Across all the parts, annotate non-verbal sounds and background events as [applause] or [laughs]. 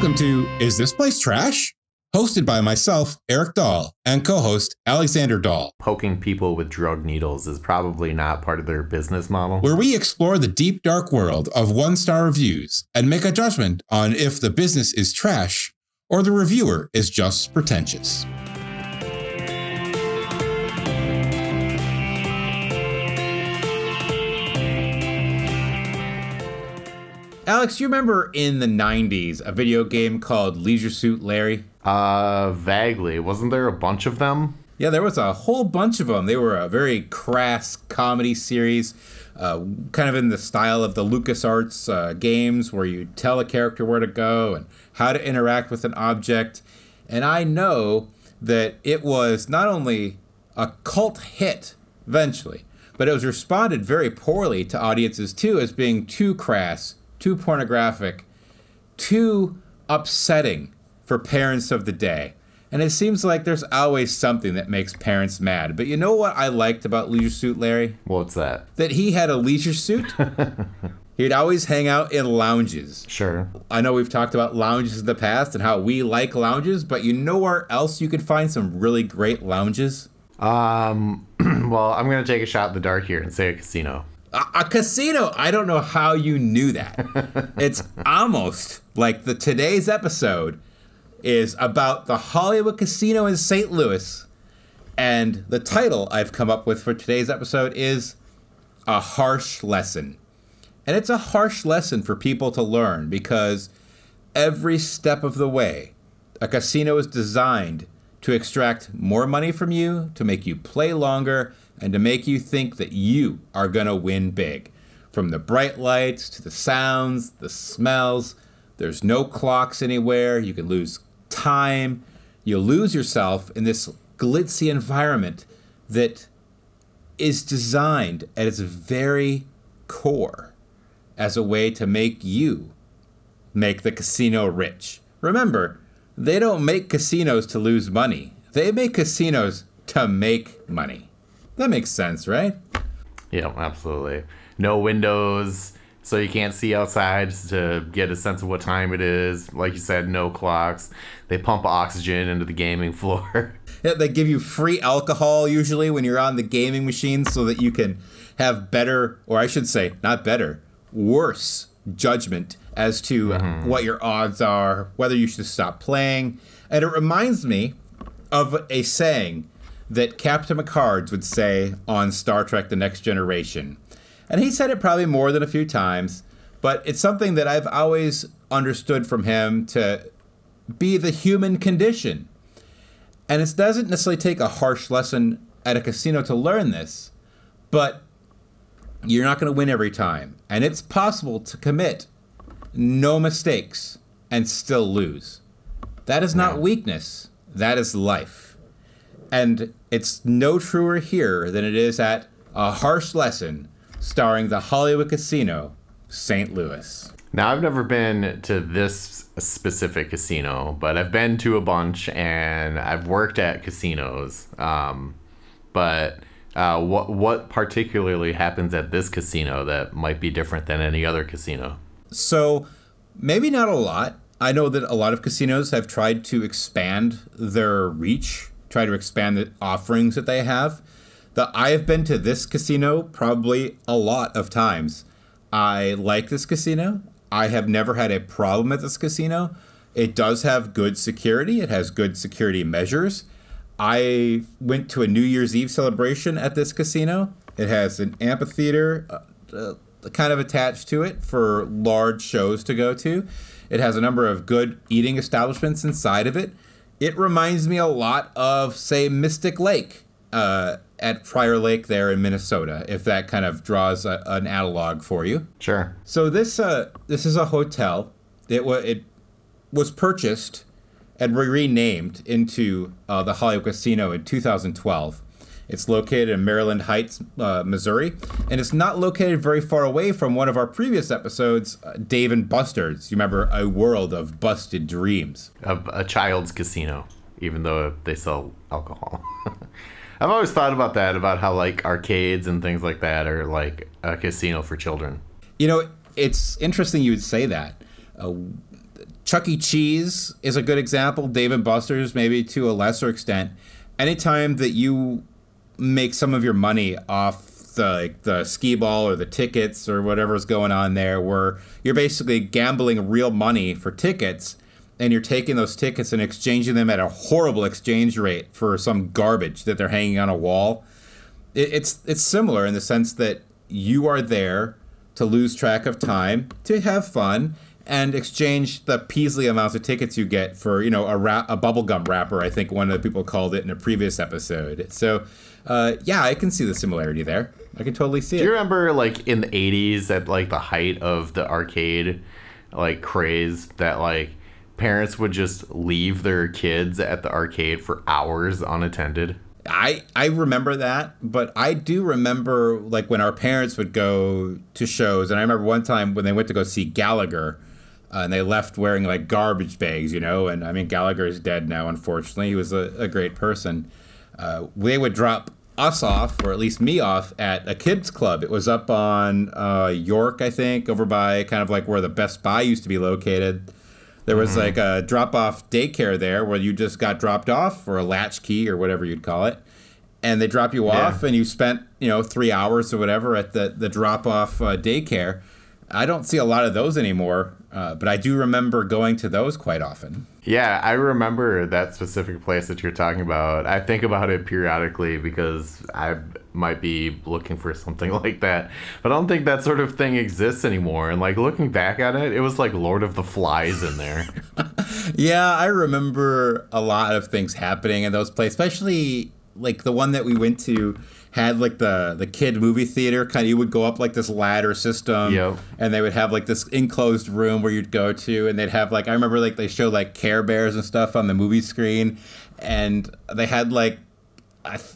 Welcome to Is This Place Trash? Hosted by myself, Erick Dahl, and co host Alexander Dahl, Poking people with drug needles is probably not part of their business model. where we explore the deep, dark world of one star reviews and make a judgment on if the business is trash or the reviewer is just pretentious. Alex, you remember in the 90s a video game called Leisure Suit Larry? Uh, vaguely. Wasn't there a bunch of them? Yeah, there was a whole bunch of them. They were a very crass comedy series, uh, kind of in the style of the LucasArts uh, games where you tell a character where to go and how to interact with an object. And I know that it was not only a cult hit eventually, but it was responded very poorly to audiences too as being too crass, too pornographic, too upsetting for parents of the day. And it seems like there's always something that makes parents mad. But you know what I liked about Leisure Suit Larry? What's that? That he had a leisure suit. [laughs] He'd always hang out in lounges. Sure. I know we've talked about lounges in the past and how we like lounges, but you know where else you could find some really great lounges? Um, [clears throat] well, I'm gonna take a shot in the dark here and say a casino. A, a casino. I don't know how you knew that. [laughs] it's almost like the today's episode is about the Hollywood Casino in St. Louis. And the title I've come up with for today's episode is A Harsh Lesson. And it's a harsh lesson for people to learn because every step of the way, a casino is designed to extract more money from you, to make you play longer, and to make you think that you are going to win big. From the bright lights to the sounds, the smells, there's no clocks anywhere. You can lose time. You lose yourself in this glitzy environment that is designed at its very core as a way to make you make the casino rich. Remember, they don't make casinos to lose money. They make casinos to make money. That makes sense, right? Yeah, absolutely. No windows, so you can't see outside to get a sense of what time it is. Like you said, no clocks. They pump oxygen into the gaming [laughs] floor. Yeah, they give you free alcohol usually when you're on the gaming machine so that you can have better, or I should say, not better, worse judgment as to uh, what your odds are, whether you should stop playing. And it reminds me of a saying that Captain Picard would say on Star Trek The Next Generation. And he said it probably more than a few times, but it's something that I've always understood from him to be the human condition. And it doesn't necessarily take a harsh lesson at a casino to learn this, but you're not going to win every time. And it's possible to commit no mistakes and still lose. That is not weakness, that is life. And it's no truer here than it is at A Harsh Lesson starring the Hollywood Casino, St. Louis. Now, I've never been to this specific casino, but I've been to a bunch and I've worked at casinos. Um, but uh, what what particularly happens at this casino that might be different than any other casino? So, maybe not a lot. I know that a lot of casinos have tried to expand their reach, try to expand the offerings that they have. The I have been to this casino probably a lot of times. I like this casino. I have never had a problem at this casino. It does have good security. It has good security measures. I went to a New Year's Eve celebration at this casino. It has an amphitheater uh, uh, kind of attached to it for large shows to go to. It has a number of good eating establishments inside of it. It reminds me a lot of, say, Mystic Lake uh, at Prior Lake there in Minnesota, if that kind of draws a, an analog for you. Sure. So this uh, this is a hotel. It was it was purchased and re- renamed into uh, the Hollywood Casino in 2012. It's located in Maryland Heights, uh, Missouri, and it's not located very far away from one of our previous episodes, uh, Dave and Buster's. You remember a world of busted dreams. A, a child's casino, even though they sell alcohol. [laughs] I've always thought about that, about how like arcades and things like that are like a casino for children. You know, it's interesting you would say that. Uh, Chuck E. Cheese is a good example. Dave and Buster's, maybe to a lesser extent. Anytime that you make some of your money off the like the skee ball or the tickets or whatever's going on there, where you're basically gambling real money for tickets, and you're taking those tickets and exchanging them at a horrible exchange rate for some garbage that they're hanging on a wall. It, it's it's similar in the sense that you are there to lose track of time, to have fun, and exchange the Peasly amounts of tickets you get for, you know, a, ra- a bubblegum wrapper, I think one of the people called it in a previous episode. So, uh, yeah, I can see the similarity there. I can totally see Do it. you remember like in the 80s at like the height of the arcade like craze that like parents would just leave their kids at the arcade for hours unattended? I I remember that, but I do remember like when our parents would go to shows, and I remember one time when they went to go see Gallagher, uh, and they left wearing like garbage bags, you know. And I mean, Gallagher is dead now, unfortunately. He was a, a great person. Uh, they would drop us off, or at least me off, at a kids club. It was up on uh, York, I think, over by kind of like where the Best Buy used to be located. There was like a drop off daycare there where you just got dropped off for a latch key or whatever you'd call it. And they drop you off and you spent, you know, three hours or whatever at the, the drop off uh, daycare. I don't see a lot of those anymore, uh, but I do remember going to those quite often. Yeah, I remember that specific place that you're talking about. I think about it periodically because I might be looking for something [laughs] like that. But I don't think that sort of thing exists anymore. And like looking back at it, it was like Lord of the Flies in there. [laughs] Yeah, I remember a lot of things happening in those places, especially like the one that we went to had like the the kid movie theater kind of you would go up like this ladder system Yep. and they would have like this enclosed room where you'd go to and they'd have like I remember like they showed like Care Bears and stuff on the movie screen and they had like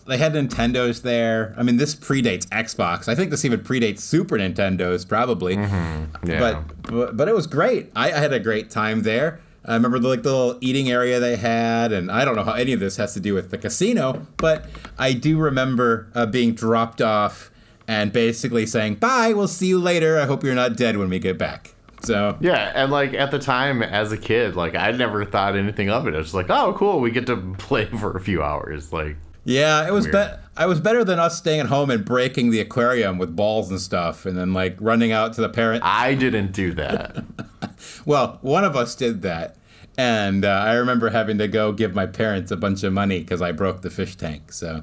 they had Nintendos there. I mean, this predates Xbox. I think this even predates Super Nintendos, probably. Mm-hmm. Yeah. But, but but it was great. I, I had a great time there. I remember the like the little eating area they had, and I don't know how any of this has to do with the casino, but I do remember uh, being dropped off and basically saying, "Bye, we'll see you later. I hope you're not dead when we get back." So Yeah, and like at the time as a kid, like I never thought anything of it. I was like, oh, cool, we get to play [laughs] for a few hours. Like, yeah, it was. Weird. Be- I was better than us staying at home and breaking the aquarium with balls and stuff, and then like running out to the parent. I didn't do that. [laughs] Well, one of us did that. And uh, I remember having to go give my parents a bunch of money because I broke the fish tank. So,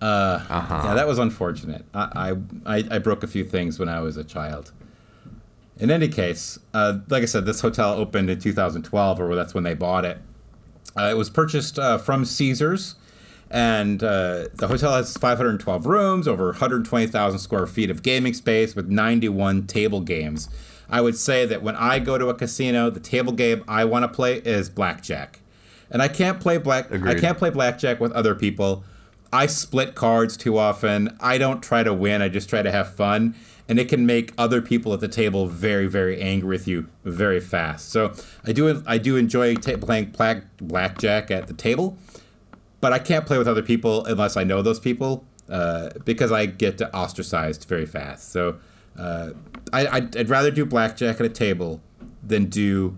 uh, Uh-huh. yeah, that was unfortunate. I, I, I broke a few things when I was a child. In any case, uh, like I said, this hotel opened in 2012, or that's when they bought it. Uh, it was purchased uh, from Caesars, and uh, the hotel has 512 rooms, over 120,000 square feet of gaming space, with 91 table games. I would say that when I go to a casino, the table game I want to play is blackjack, and I can't play black. I can't play blackjack with other people. I split cards too often. I don't try to win. I just try to have fun. And it can make other people at the table very, very angry with you very fast. So I do, I do enjoy ta playing black, blackjack at the table, but I can't play with other people unless I know those people uh, because I get ostracized very fast. So uh, I, I'd, I'd rather do blackjack at a table than do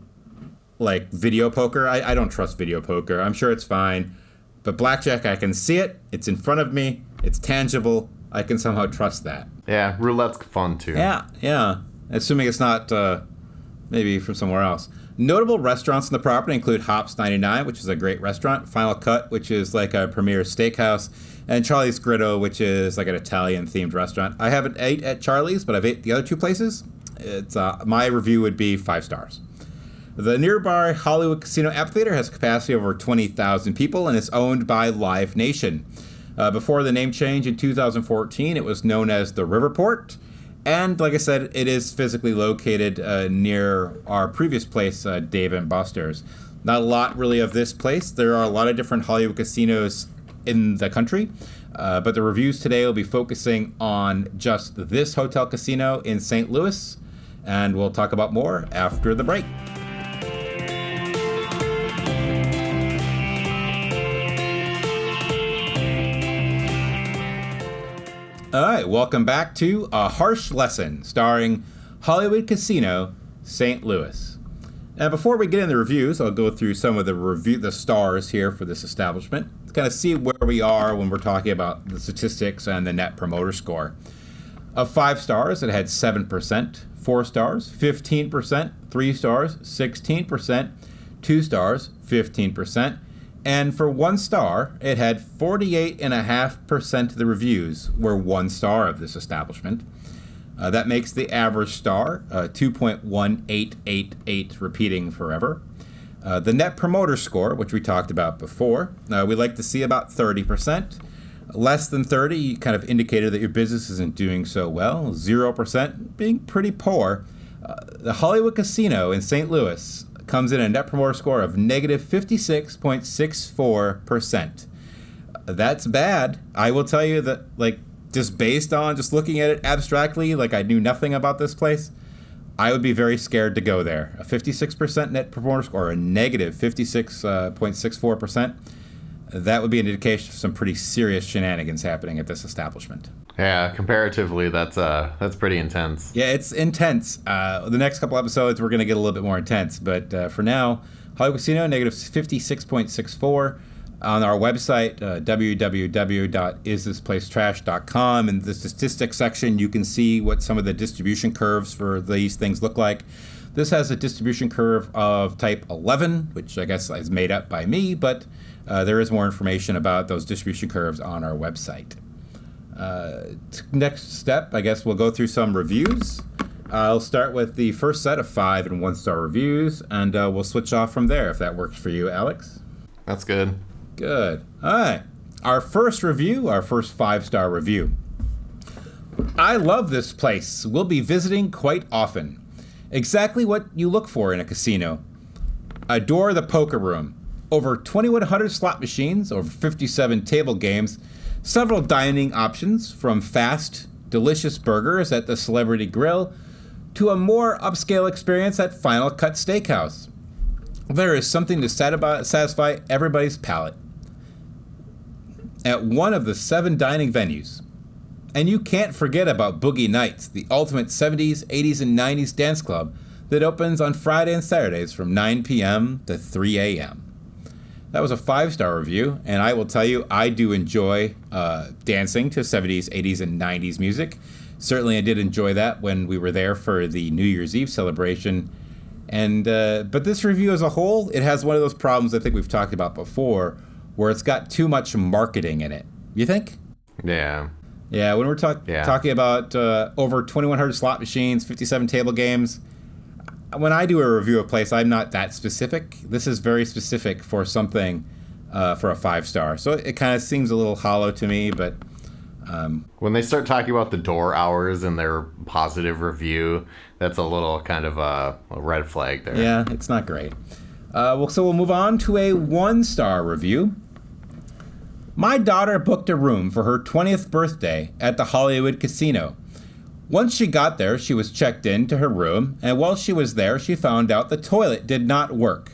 like video poker. I, I don't trust video poker. I'm sure it's fine. But blackjack, I can see it. It's in front of me. It's tangible. I can somehow trust that. yeah, roulette's fun too. Yeah, yeah. Assuming it's not uh, maybe from somewhere else. Notable restaurants in the property include Hops 99, which is a great restaurant, Final Cut, which is like a premier steakhouse, and Charlie's Gitto, which is like an Italian themed restaurant. I haven't ate at Charlie's, but I've ate the other two places. It's uh, my review would be five stars. The nearby Hollywood Casino Amphitheater has capacity of over 20,000 people and is owned by Live Nation. Uh, before the name change in 2014, it was known as the Riverport. And like I said, it is physically located uh, near our previous place, uh, Dave and Buster's. Not a lot really of this place. There are a lot of different Hollywood casinos in the country, uh, but the reviews today will be focusing on just this hotel casino in St. Louis. And we'll talk about more after the break. All right, welcome back to A Harsh Lesson, starring Hollywood Casino, St. Louis. Now, before we get into the reviews, I'll go through some of the review the stars here for this establishment to kind of see where we are when we're talking about the statistics and the net promoter score. Of five stars, it had 7%, four stars, 15%, three stars, 16%, two stars, 15%, and for one star, it had 48.5% of the reviews were one star of this establishment. Uh, that makes the average star uh, 2.1888 repeating forever. Uh, the net promoter score, which we talked about before, uh, we like to see about 30%. Less than 30 kind of indicated that your business isn't doing so well. 0% being pretty poor. Uh, the Hollywood Casino in St. Louis comes in a net promoter score of negative 56.64%. That's bad. I will tell you that, like, just based on just looking at it abstractly, like I knew nothing about this place, I would be very scared to go there. A 56% net promoter score, a negative 56.64%, uh, that would be an indication of some pretty serious shenanigans happening at this establishment. Yeah, comparatively, that's uh, that's pretty intense. Yeah, it's intense. Uh, the next couple episodes, we're going to get a little bit more intense, but uh, for now, Hollywood Casino negative 56.64 on our website, uh, www.isthisplacetrash.com. In the statistics section, you can see what some of the distribution curves for these things look like. This has a distribution curve of type 11, which I guess is made up by me, but uh, there is more information about those distribution curves on our website. Uh, next step, I guess we'll go through some reviews. I'll start with the first set of five and one star reviews, and uh, we'll switch off from there if that works for you, Alex. That's good. Good. All right. Our first review, our first five star review. I love this place. We'll be visiting quite often. Exactly what you look for in a casino. Adore the poker room. Over 2,100 slot machines, over 57 table games, several dining options from fast, delicious burgers at the Celebrity Grill to a more upscale experience at Final Cut Steakhouse. There is something to satisfy everybody's palate at one of the seven dining venues. And you can't forget about Boogie Nights, the ultimate 70s, 80s, and 90s dance club that opens on Friday and Saturdays from 9 p.m. to 3 a.m. That was a five star review, and I will tell you, I do enjoy uh, dancing to 70s, 80s, and 90s music. Certainly, I did enjoy that when we were there for the New Year's Eve celebration. And uh, but this review as a whole, it has one of those problems I think we've talked about before, where it's got too much marketing in it. You think? Yeah. Yeah, when we're talk- yeah. talking about uh, over 2,100 slot machines, 57 table games, when I do a review of a place, I'm not that specific. This is very specific for something uh, for a five star. So it kind of seems a little hollow to me, but. Um, when they start talking about the door hours in their positive review, that's a little kind of a, a red flag there. Yeah, it's not great. Uh, well, so we'll move on to a one star review. My daughter booked a room for her 20th birthday at the Hollywood Casino. Once she got there, she was checked in to her room, and while she was there, she found out the toilet did not work,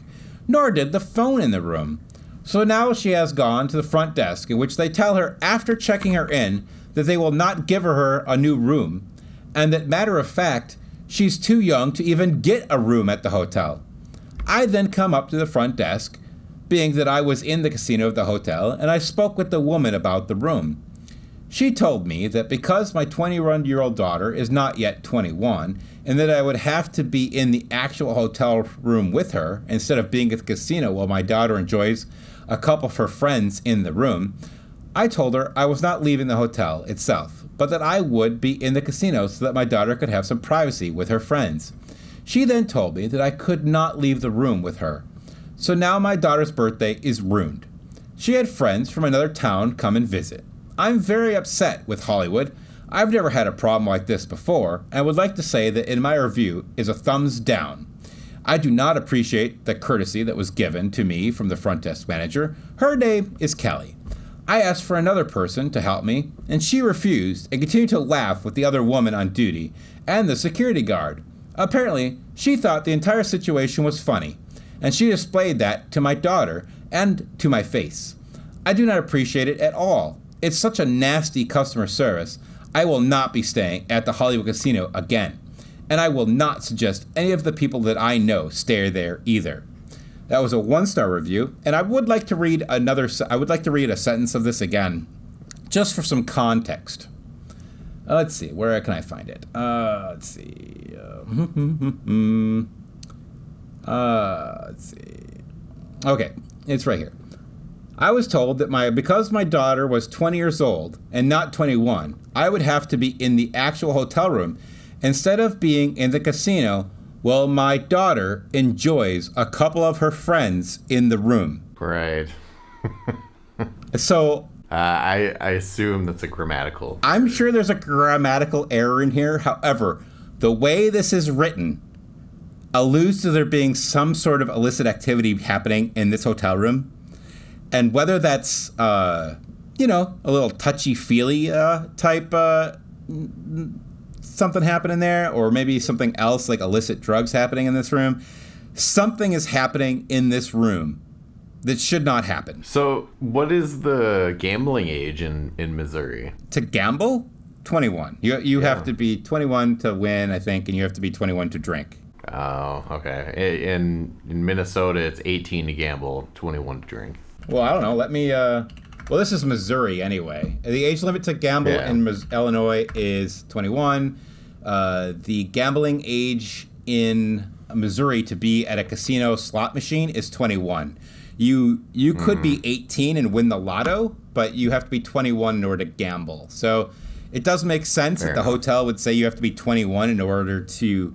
nor did the phone in the room. So now she has gone to the front desk, in which they tell her after checking her in that they will not give her a new room, and that matter of fact, she's too young to even get a room at the hotel. I then come up to the front desk, being that I was in the casino of the hotel, and I spoke with the woman about the room. She told me that because my 21 year old daughter is not yet 21, and that I would have to be in the actual hotel room with her instead of being at the casino while my daughter enjoys a couple of her friends in the room, I told her I was not leaving the hotel itself, but that I would be in the casino so that my daughter could have some privacy with her friends. She then told me that I could not leave the room with her, so now my daughter's birthday is ruined. She had friends from another town come and visit. I'm very upset with Hollywood. I've never had a problem like this before, and would like to say that in my review is a thumbs down. I do not appreciate the courtesy that was given to me from the front desk manager. Her name is Kelly. I asked for another person to help me, and she refused and continued to laugh with the other woman on duty and the security guard. Apparently, she thought the entire situation was funny and she displayed that to my daughter and to my face. I do not appreciate it at all. It's such a nasty customer service. I will not be staying at the Hollywood Casino again. and I will not suggest any of the people that I know stay there either. That was a one star review, and I would like to read another. I would like to read a sentence of this again, just for some context. Uh, let's see, where can I find it? Uh, let's see. Uh, [laughs] uh, let's see. Okay, it's right here. I was told that my because my daughter was 20 years old and not 21, I would have to be in the actual hotel room instead of being in the casino well, my daughter enjoys a couple of her friends in the room. Right. so uh, I, I assume that's a grammatical. I'm sure there's a grammatical error in here. However, the way this is written alludes to there being some sort of illicit activity happening in this hotel room. And whether that's, uh, you know, a little touchy feely uh, type uh, something happening there, or maybe something else like illicit drugs happening in this room. Something is happening in this room that should not happen. So, what is the gambling age in, in Missouri? To gamble? 21. You, you yeah. have to be 21 to win, I think, and you have to be 21 to drink. Oh, okay. In in Minnesota, it's 18 to gamble, 21 to drink. Well, I don't know. Let me uh, well, this is Missouri anyway. The age limit to gamble yeah. in Illinois is 21. Uh, the gambling age in Missouri to be at a casino slot machine is 21. You you could mm. be 18 and win the lotto, but you have to be 21 in order to gamble. So it does make sense Fair that the enough. hotel would say you have to be 21 in order to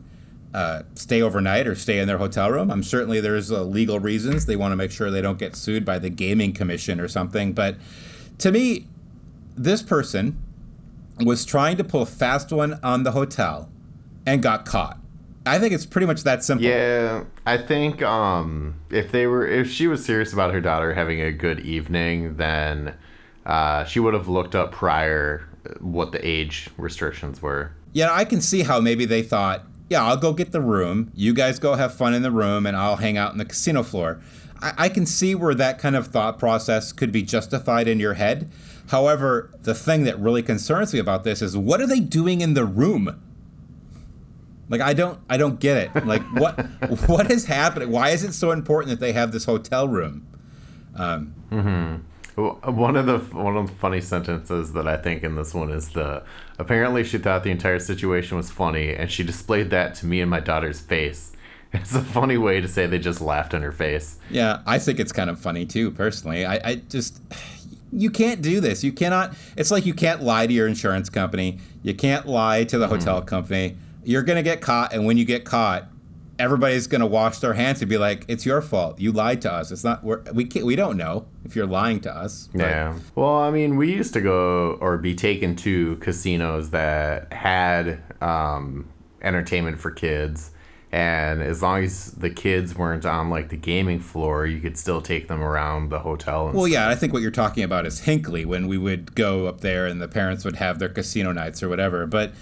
uh, stay overnight or stay in their hotel room. I'm certainly there's uh, legal reasons they want to make sure they don't get sued by the gaming commission or something. But to me, this person was trying to pull a fast one on the hotel and got caught. I think it's pretty much that simple. Yeah, I think um, if they were, if she was serious about her daughter having a good evening, then uh, she would have looked up prior what the age restrictions were. Yeah, I can see how maybe they thought yeah, I'll go get the room. You guys go have fun in the room, and I'll hang out in the casino floor. I, I can see where that kind of thought process could be justified in your head. However, the thing that really concerns me about this is what are they doing in the room? Like I don't I don't get it. Like [laughs] what what is happening? Why is it so important that they have this hotel room? Um, mm-hmm. One of the one of the funny sentences that I think in this one is the apparently she thought the entire situation was funny and she displayed that to me and my daughter's face. [laughs] It's a funny way to say they just laughed in her face. Yeah, I think it's kind of funny too, personally. I, I just [sighs] you can't do this. You cannot it's like you can't lie to your insurance company. You can't lie to the mm-hmm. hotel company. You're gonna get caught and when you get caught, everybody's going to wash their hands and be like, "It's your fault. You lied to us. It's not. We're, we can't. We don't know if you're lying to us." But. Yeah. Well, I mean, we used to go or be taken to casinos that had um, entertainment for kids. And as long as the kids weren't on like the gaming floor, you could still take them around the hotel. well, stuff. yeah, I think what you're talking about is Hinckley when we would go up there and the parents would have their casino nights or whatever. But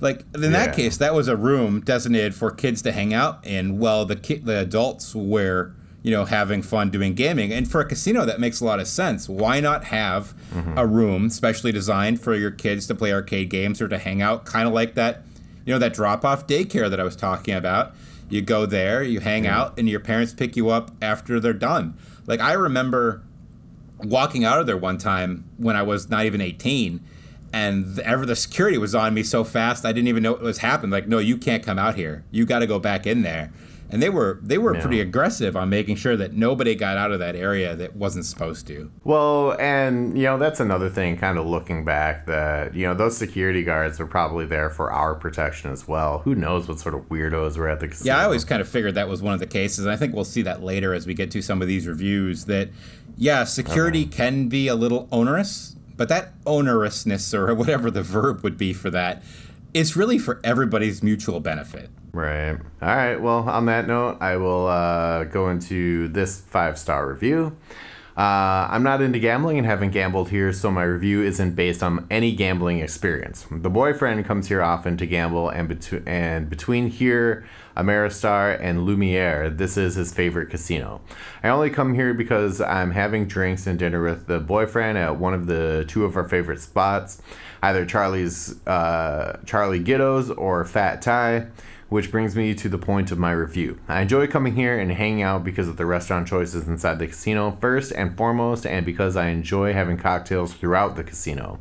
like in yeah. that case, that was a room designated for kids to hang out in, while the ki- the adults were you know having fun doing gaming. And for a casino, that makes a lot of sense. Why not have mm-hmm. a room specially designed for your kids to play arcade games or to hang out, kind of like that, you know, that drop off daycare that I was talking about. You go there, you hang mm-hmm. out, and your parents pick you up after they're done. Like I remember walking out of there one time when I was not even 18 and ever the security was on me so fast I didn't even know what was happening. Like, no, you can't come out here. You got to go back in there. And they were they were pretty aggressive on making sure that nobody got out of that area that wasn't supposed to. Well, and you know that's another thing. Kind of looking back, that you know those security guards are probably there for our protection as well. Who knows what sort of weirdos were at the casino? Yeah, I always kind of figured that was one of the cases. And I think we'll see that later as we get to some of these reviews. That yeah, security okay. can be a little onerous but that onerousness, or [laughs] whatever the verb would be for that, is really for everybody's mutual benefit. Right. All right. Well, on that note, I will uh, go into this five star review. Uh, I'm not into gambling and haven't gambled here, so my review isn't based on any gambling experience. The boyfriend comes here often to gamble, and, and between here, Ameristar, and Lumiere, this is his favorite casino. I only come here because I'm having drinks and dinner with the boyfriend at one of the two of our favorite spots, either Charlie's uh, Charlie Gitto's or Fat Tie. Which brings me to the point of my review. I enjoy coming here and hanging out because of the restaurant choices inside the casino, first and foremost, and because I enjoy having cocktails throughout the casino.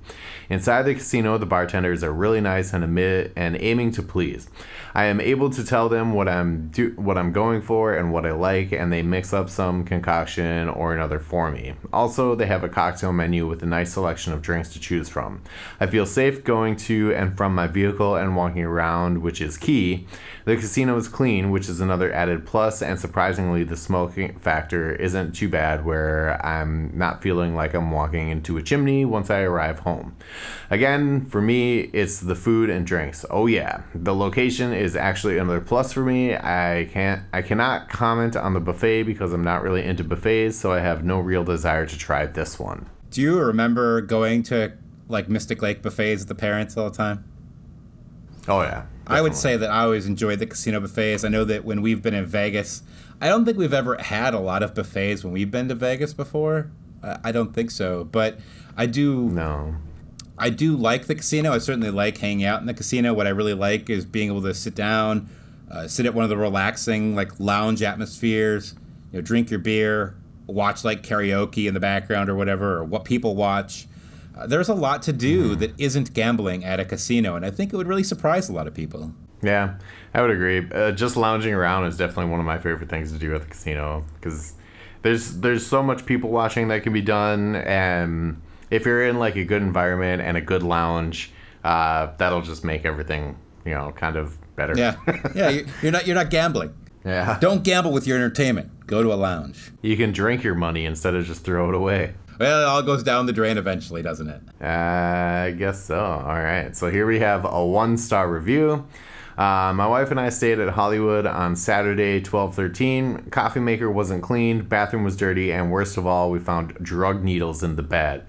Inside the casino, the bartenders are really nice and admit and aiming to please. I am able to tell them what I'm do what I'm going for and what I like, and they mix up some concoction or another for me. Also, they have a cocktail menu with a nice selection of drinks to choose from. I feel safe going to and from my vehicle and walking around, which is key. The casino is clean, which is another added plus, and surprisingly, the smoking factor isn't too bad where I'm not feeling like I'm walking into a chimney once I arrive home. Again, for me, it's the food and drinks. Oh yeah, the location is actually another plus for me. I can't I cannot comment on the buffet because I'm not really into buffets, so I have no real desire to try this one. Do you remember going to like Mystic Lake buffets with the parents all the time? Oh yeah. I would say that I always enjoyed the casino buffets. I know that when we've been in Vegas, I don't think we've ever had a lot of buffets when we've been to Vegas before. Uh, I don't think so, but I do. No. I do like the casino. I certainly like hanging out in the casino. What I really like is being able to sit down, uh, sit at one of the relaxing like lounge atmospheres. You know, drink your beer, watch like karaoke in the background or whatever, or what people watch. Uh, there's a lot to do mm-hmm. that isn't gambling at a casino, and I think it would really surprise a lot of people. Yeah, I would agree. Uh, just lounging around is definitely one of my favorite things to do at the casino because there's there's so much people watching that can be done, and if you're in like a good environment and a good lounge, uh, that'll just make everything you know kind of better. Yeah, [laughs] yeah. You're not you're not gambling. Yeah. Don't gamble with your entertainment. Go to a lounge. You can drink your money instead of just throw it away. Well, it all goes down the drain eventually, doesn't it? Uh, I guess so. All right. So here we have a one star review. Uh, my wife and I stayed at Hollywood on Saturday, 12:13. Coffee maker wasn't cleaned, bathroom was dirty, and worst of all, we found drug needles in the bed.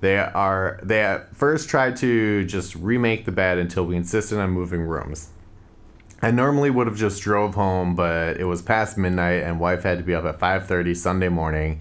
They are they at first tried to just remake the bed until we insisted on moving rooms. I normally would have just drove home, but it was past midnight and wife had to be up at 5:30 Sunday morning.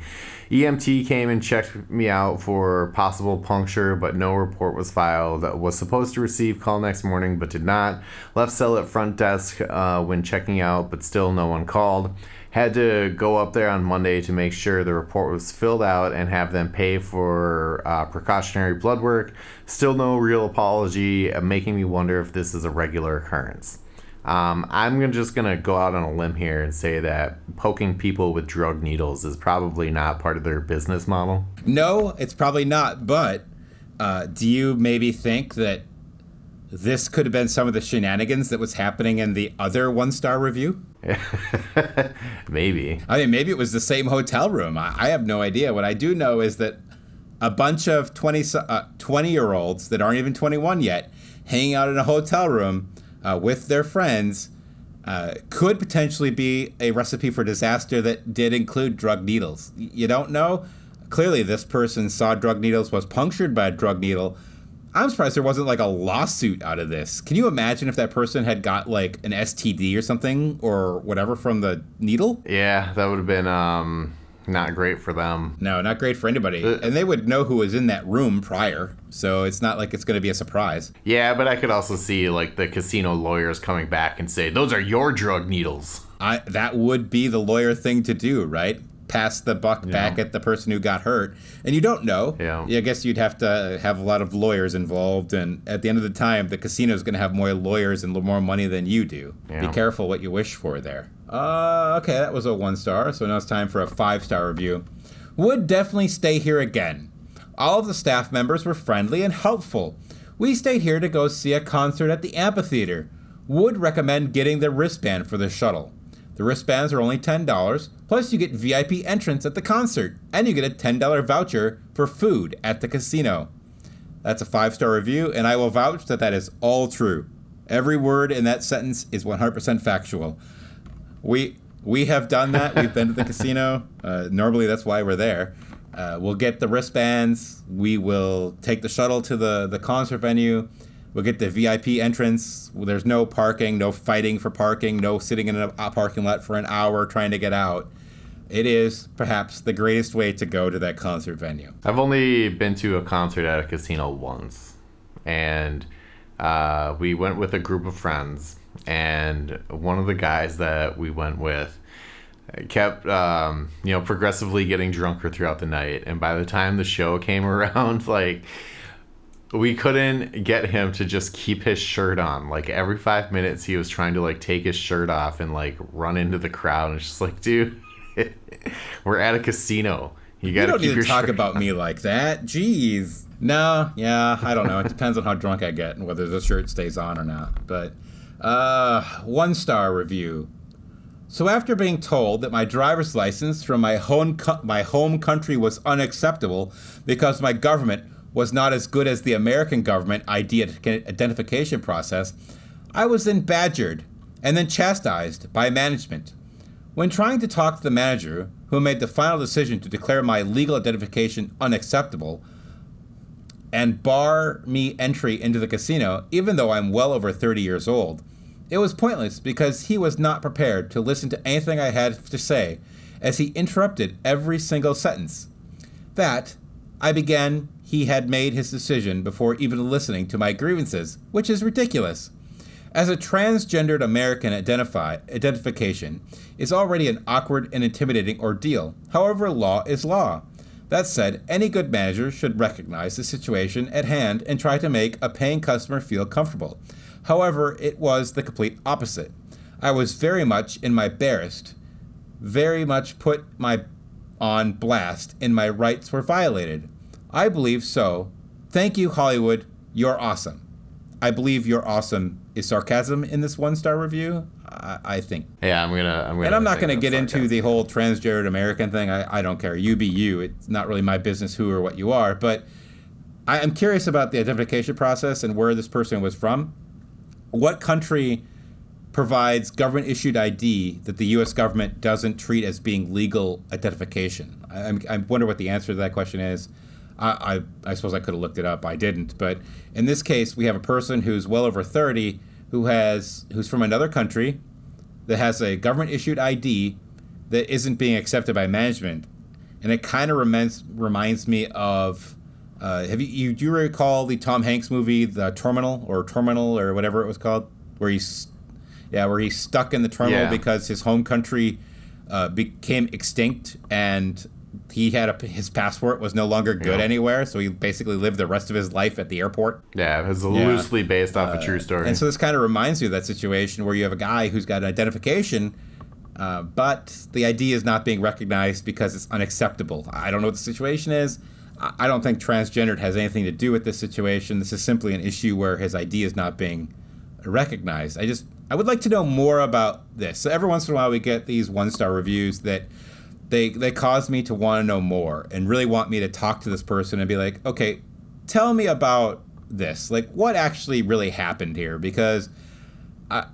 EMT came and checked me out for possible puncture, but no report was filed. Was supposed to receive call next morning, but did not. Left cell at front desk uh, when checking out, but still no one called. Had to go up there on Monday to make sure the report was filled out and have them pay for uh, precautionary blood work. Still no real apology, making me wonder if this is a regular occurrence. Um, I'm just going to go out on a limb here and say that poking people with drug needles is probably not part of their business model. No, it's probably not. But uh, do you maybe think that this could have been some of the shenanigans that was happening in the other one star review? [laughs] maybe. I mean, maybe it was the same hotel room. I, I, have no idea. What I do know is that a bunch of 20, uh, 20 year olds that aren't even 21 yet hanging out in a hotel room uh, with their friends uh, could potentially be a recipe for disaster that did include drug needles. You don't know. Clearly, this person saw drug needles, was punctured by a drug needle. I'm surprised there wasn't like a lawsuit out of this. Can you imagine if that person had got like an STD or something or whatever from the needle? Yeah, that would have been um, not great for them. No, not great for anybody. Uh, and they would know who was in that room prior, so it's not like it's going to be a surprise. Yeah, but I could also see like the casino lawyers coming back and say, "Those are your drug needles." I that would be the lawyer thing to do, right? Pass the buck yeah. back at the person who got hurt. And you don't know. Yeah. I guess you'd have to have a lot of lawyers involved and at the end of the time the casino is going to have more lawyers and more money than you do. Yeah. Be careful what you wish for there. Uh, okay, that was a one star. So now it's time for a five star review. Would definitely stay here again. All of the staff members were friendly and helpful. We stayed here to go see a concert at the amphitheater. Would recommend getting the wristband for the shuttle. The wristbands are only $10, plus you get VIP entrance at the concert, and you get a $10 voucher for food at the casino. That's a five star review, and I will vouch that that is all true. Every word in that sentence is 100% factual. We we have done that. We've been to the casino. [laughs] Uh, normally, that's why we're there. Uh, we'll get the wristbands. We will take the shuttle to the the concert venue. We'll get the VIP entrance. There's no parking, no fighting for parking, no sitting in a parking lot for an hour trying to get out. It is perhaps the greatest way to go to that concert venue. I've only been to a concert at a casino once, and uh, we went with a group of friends and one of the guys that we went with kept um, you know progressively getting drunker throughout the night and by the time the show [laughs] came around like we couldn't get him to just keep his shirt on like every five minutes he was trying to like take his shirt off and like run into the crowd and it's just like [laughs] dude we're at a casino you gotta you don't keep your to talk about on. me like that. Jeez. No, yeah, I don't know. It depends on how drunk I get and whether the shirt stays on or not. But uh, one star review. So after being told that my driver's license from my home co- my home country was unacceptable because my government was not as good as the American government ID identification process, I was then badgered and then chastised by management. When trying to talk to the manager, who made the final decision to declare my legal identification unacceptable and bar me entry into the casino, even though I'm well over 30 years old, it was pointless because he was not prepared to listen to anything I had to say, as he interrupted every single sentence. That, I began, he had made his decision before even listening to my grievances, which is ridiculous. As a transgendered American identify, identification is already an awkward and intimidating ordeal. However, law is law. That said, any good manager should recognize the situation at hand and try to make a paying customer feel comfortable. However, it was the complete opposite. I was very much in my barest, very much put my on blast, and my rights were violated. I believe so. Thank you, Hollywood. You're awesome. I believe you're awesome is sarcasm in this one star review. I, I think. yeah i'm gonna i'm gonna And I'm not going to get into the whole transgendered American thing. I, I don't care. You be you. It's not really my business who or what you are. But I am curious about the identification process and where this person was from. What country provides government issued ID that the U.S. government doesn't treat as being legal identification? I, I wonder what the answer to that question is. I, I, I suppose I could have looked it up. I didn't. But in this case, we have a person who's well over 30 who has who's from another country that has a government issued ID that isn't being accepted by management, and it kind of reminds reminds me of. Uh, have you, you do you recall the Tom Hanks movie The Terminal or Terminal or whatever it was called, where he's yeah where he's stuck in the terminal Yeah. because his home country uh, became extinct and he had a, his passport was no longer good Yeah. anywhere, so he basically lived the rest of his life at the airport. yeah it it's loosely based off a true story And so this kind of reminds you of that situation where you have a guy who's got an identification, uh, but the ID is not being recognized because it's unacceptable. I don't know what the situation is. I I don't think transgendered has anything to do with this situation. This is simply an issue where his ID is not being recognized. I just I would like to know more about this. So every once in a while we get these one star reviews that they they cause me to want to know more and really want me to talk to this person and be like, okay, tell me about this. Like what actually really happened here because I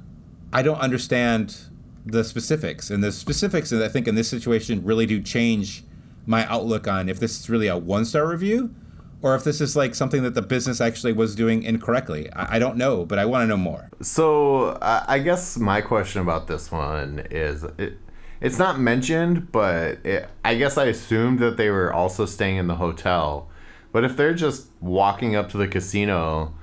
I don't understand the specifics and the specifics I think in this situation really do change my outlook on if this is really a one star review or if this is like something that the business actually was doing incorrectly. I, I don't know, but I want to know more. So I guess my question about this one is it, it's not mentioned, but it, I guess I assumed that they were also staying in the hotel. But if they're just walking up to the casino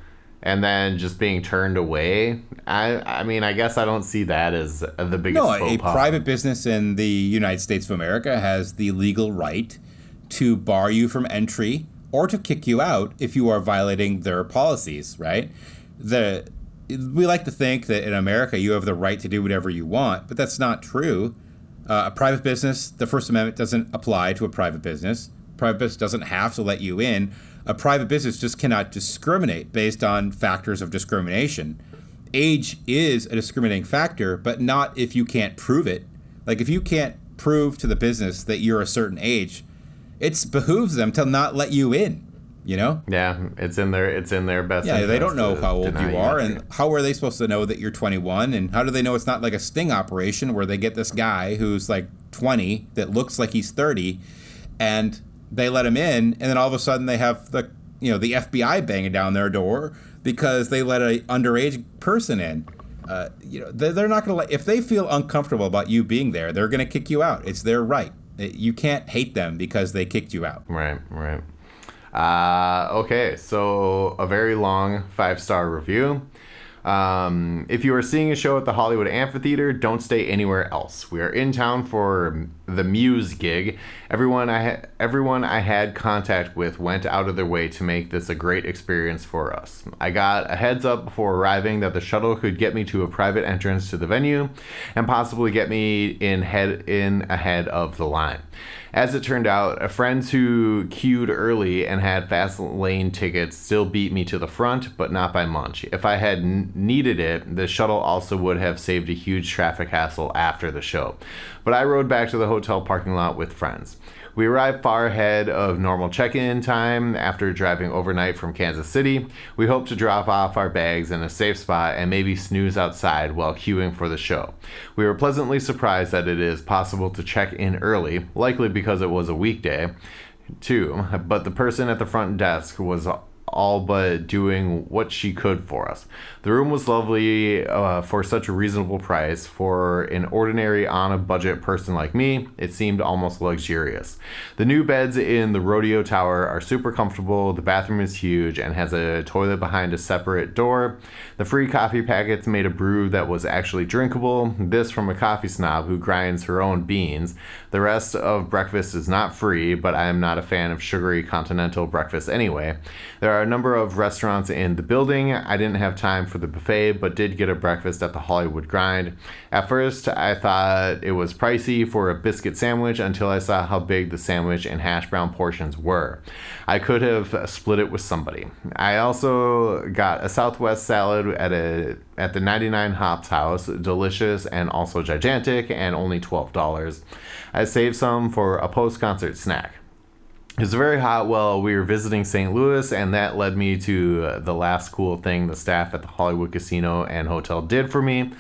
and then just being turned away, I I mean I guess I don't see that as the biggest. No, a private business in the United States of America has the legal right to bar you from entry or to kick you out if you are violating their policies, right? The we like to think that in America you have the right to do whatever you want, but that's not true. Uh, a private business, the First Amendment doesn't apply to a private business. Private business doesn't have to let you in. A private business just cannot discriminate based on factors of discrimination. Age is a discriminating factor, but not if you can't prove it. Like if you can't prove to the business that you're a certain age, it behooves them to not let you in. You know? Yeah, it's in their it's in their best. Yeah, they don't know how old you are, and how are they supposed to know that you're 21? And how do they know it's not like a sting operation where they get this guy who's like 20 that looks like he's 30, and they let him in, and then all of a sudden they have the you know the FBI banging down their door because they let a underage person in. Uh, you know they're, they're not going to let if they feel uncomfortable about you being there, they're going to kick you out. It's their right. You can't hate them because they kicked you out. Right, right. Uh, okay, so a very long five star review. Um, if you are seeing a show at the Hollywood Amphitheater, don't stay anywhere else. We are in town for the Muse gig. Everyone I ha- everyone I had contact with went out of their way to make this a great experience for us. I got a heads up before arriving that the shuttle could get me to a private entrance to the venue and possibly get me in head in ahead of the line. As it turned out, friends who queued early and had fast lane tickets still beat me to the front, but not by much. If I had n- needed it, the shuttle also would have saved a huge traffic hassle after the show. But I rode back to the hotel parking lot with friends. We arrived far ahead of normal check in time after driving overnight from Kansas City. We hope to drop off our bags in a safe spot and maybe snooze outside while queuing for the show. We were pleasantly surprised that it is possible to check in early, likely because it was a weekday, too, but the person at the front desk was all but doing what she could for us. The room was lovely uh, for such a reasonable price. For an ordinary on a budget person like me, it seemed almost luxurious. The new beds in the Rodeo Tower are super comfortable, the bathroom is huge and has a toilet behind a separate door. The free coffee packets made a brew that was actually drinkable, this from a coffee snob who grinds her own beans. The rest of breakfast is not free, but I am not a fan of sugary continental breakfast anyway. There are number of restaurants in the building. I didn't have time for the buffet, but did get a breakfast at the Hollywood Grind. At first, I thought it was pricey for a biscuit sandwich until I saw how big the sandwich and hash brown portions were. I could have split it with somebody. I also got a Southwest salad at a at the 99 Hops House, delicious and also gigantic, and only $12. I saved some for a post concert snack. It was very hot while we were visiting St. Louis, and that led me to uh, the last cool thing the staff at the Hollywood Casino and Hotel did for me.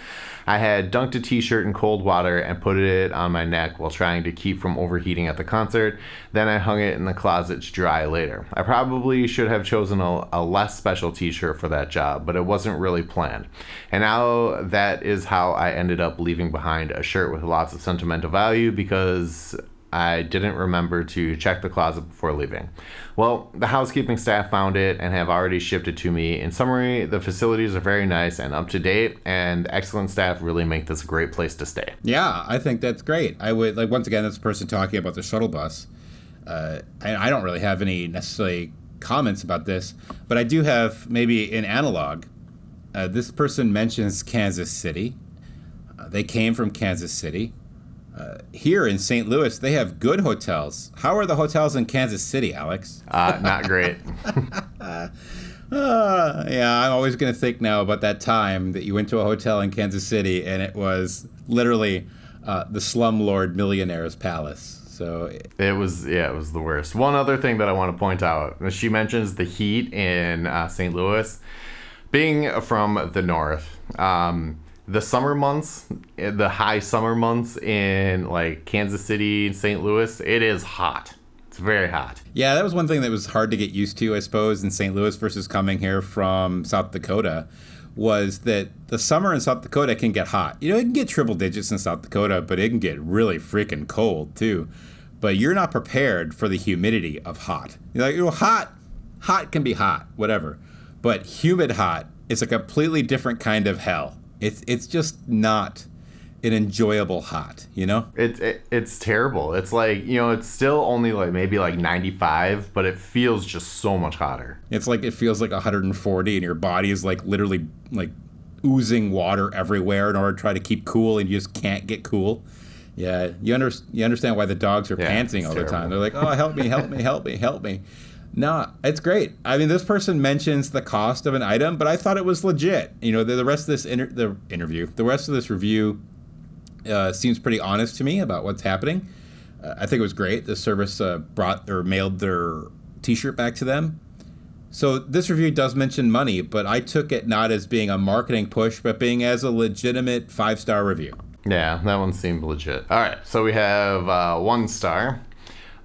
I had dunked a t shirt in cold water and put it on my neck while trying to keep from overheating at the concert. Then I hung it in the closet to dry later. I probably should have chosen a, a less special t shirt for that job, but it wasn't really planned. And now that is how I ended up leaving behind a shirt with lots of sentimental value because I didn't remember to check the closet before leaving. Well, the housekeeping staff found it and have already shipped it to me. In summary, the facilities are very nice and up to date, and excellent staff really make this a great place to stay. Yeah, I think that's great. I would like once again, this person talking about the shuttle bus. Uh, I, I don't really have any necessarily comments about this, but I do have maybe an analog. Uh, this person mentions Kansas City. Uh, they came from Kansas City. Uh, here in St. Louis, they have good hotels. How are the hotels in Kansas City, Alex? Uh, not great. [laughs] uh, yeah, I'm always going to think now about that time that you went to a hotel in Kansas City and it was literally uh, the slumlord millionaire's palace. So it was, yeah, it was the worst. One other thing that I want to point out she mentions the heat in uh, St. Louis. Being from the north, um, the summer months, eh, the high summer months in like Kansas City, and St. Louis, it is hot. It's very hot. Yeah, that was one thing that was hard to get used to, I suppose, in St. Louis versus coming here from South Dakota. Was that the summer in South Dakota can get hot? You know, it can get triple digits in South Dakota, but it can get really freaking cold too. But you're not prepared for the humidity of hot. You're like, you know, hot, hot can be hot, whatever. But humid hot is a completely different kind of hell. It's it's just not an enjoyable hot, you know? It's it, it's terrible. It's like, you know, it's still only like maybe like 95, but it feels just so much hotter. It's like it feels like 140 and your body is like literally like oozing water everywhere in order to try to keep cool and you just can't get cool. Yeah, you under, you understand why the dogs are yeah, panting all terrible. the time. They're like, "Oh, help me, help me, help me, help me." No, it's great. I mean, this person mentions the cost of an item, but I thought it was legit. You know, the, the rest of this inter- the interview, the rest of this review uh, seems pretty honest to me about what's happening. Uh, I think it was great. The service uh, brought or mailed their T-shirt back to them. So this review does mention money, but I took it not as being a marketing push, but being as a legitimate five-star review. Yeah, that one seemed legit. All right, so we have uh, one star.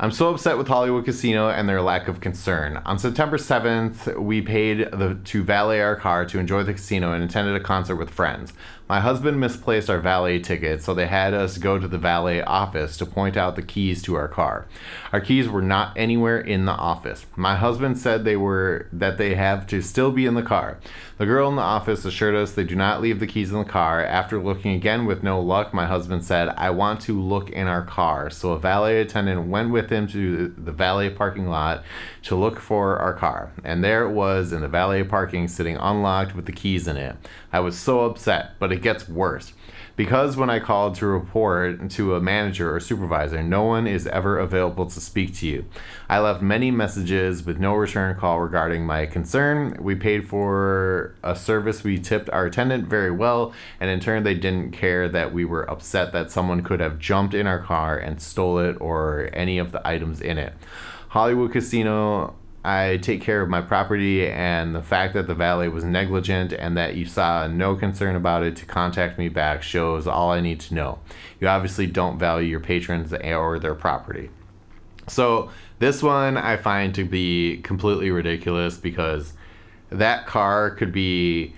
I'm so upset with Hollywood Casino and their lack of concern. On September 7th, we paid the, to valet our car to enjoy the casino and attended a concert with friends. My husband misplaced our valet ticket, so they had us go to the valet office to point out the keys to our car. Our keys were not anywhere in the office. My husband said they were that they have to still be in the car. The girl in the office assured us they do not leave the keys in the car. After looking again with no luck, my husband said, "I want to look in our car." So a valet attendant went with him to the valet parking lot to look for our car. And there it was in the valet parking sitting unlocked with the keys in it. I was so upset, but it gets worse. Because when I called to report to a manager or supervisor, no one is ever available to speak to you. I left many messages with no return call regarding my concern. We paid for a service, we tipped our attendant very well, and in turn, they didn't care that we were upset that someone could have jumped in our car and stole it or any of the items in it. Hollywood Casino I take care of my property, and the fact that the valet was negligent and that you saw no concern about it to contact me back shows all I need to know. You obviously don't value your patrons or their property. So, this one I find to be completely ridiculous because that car could be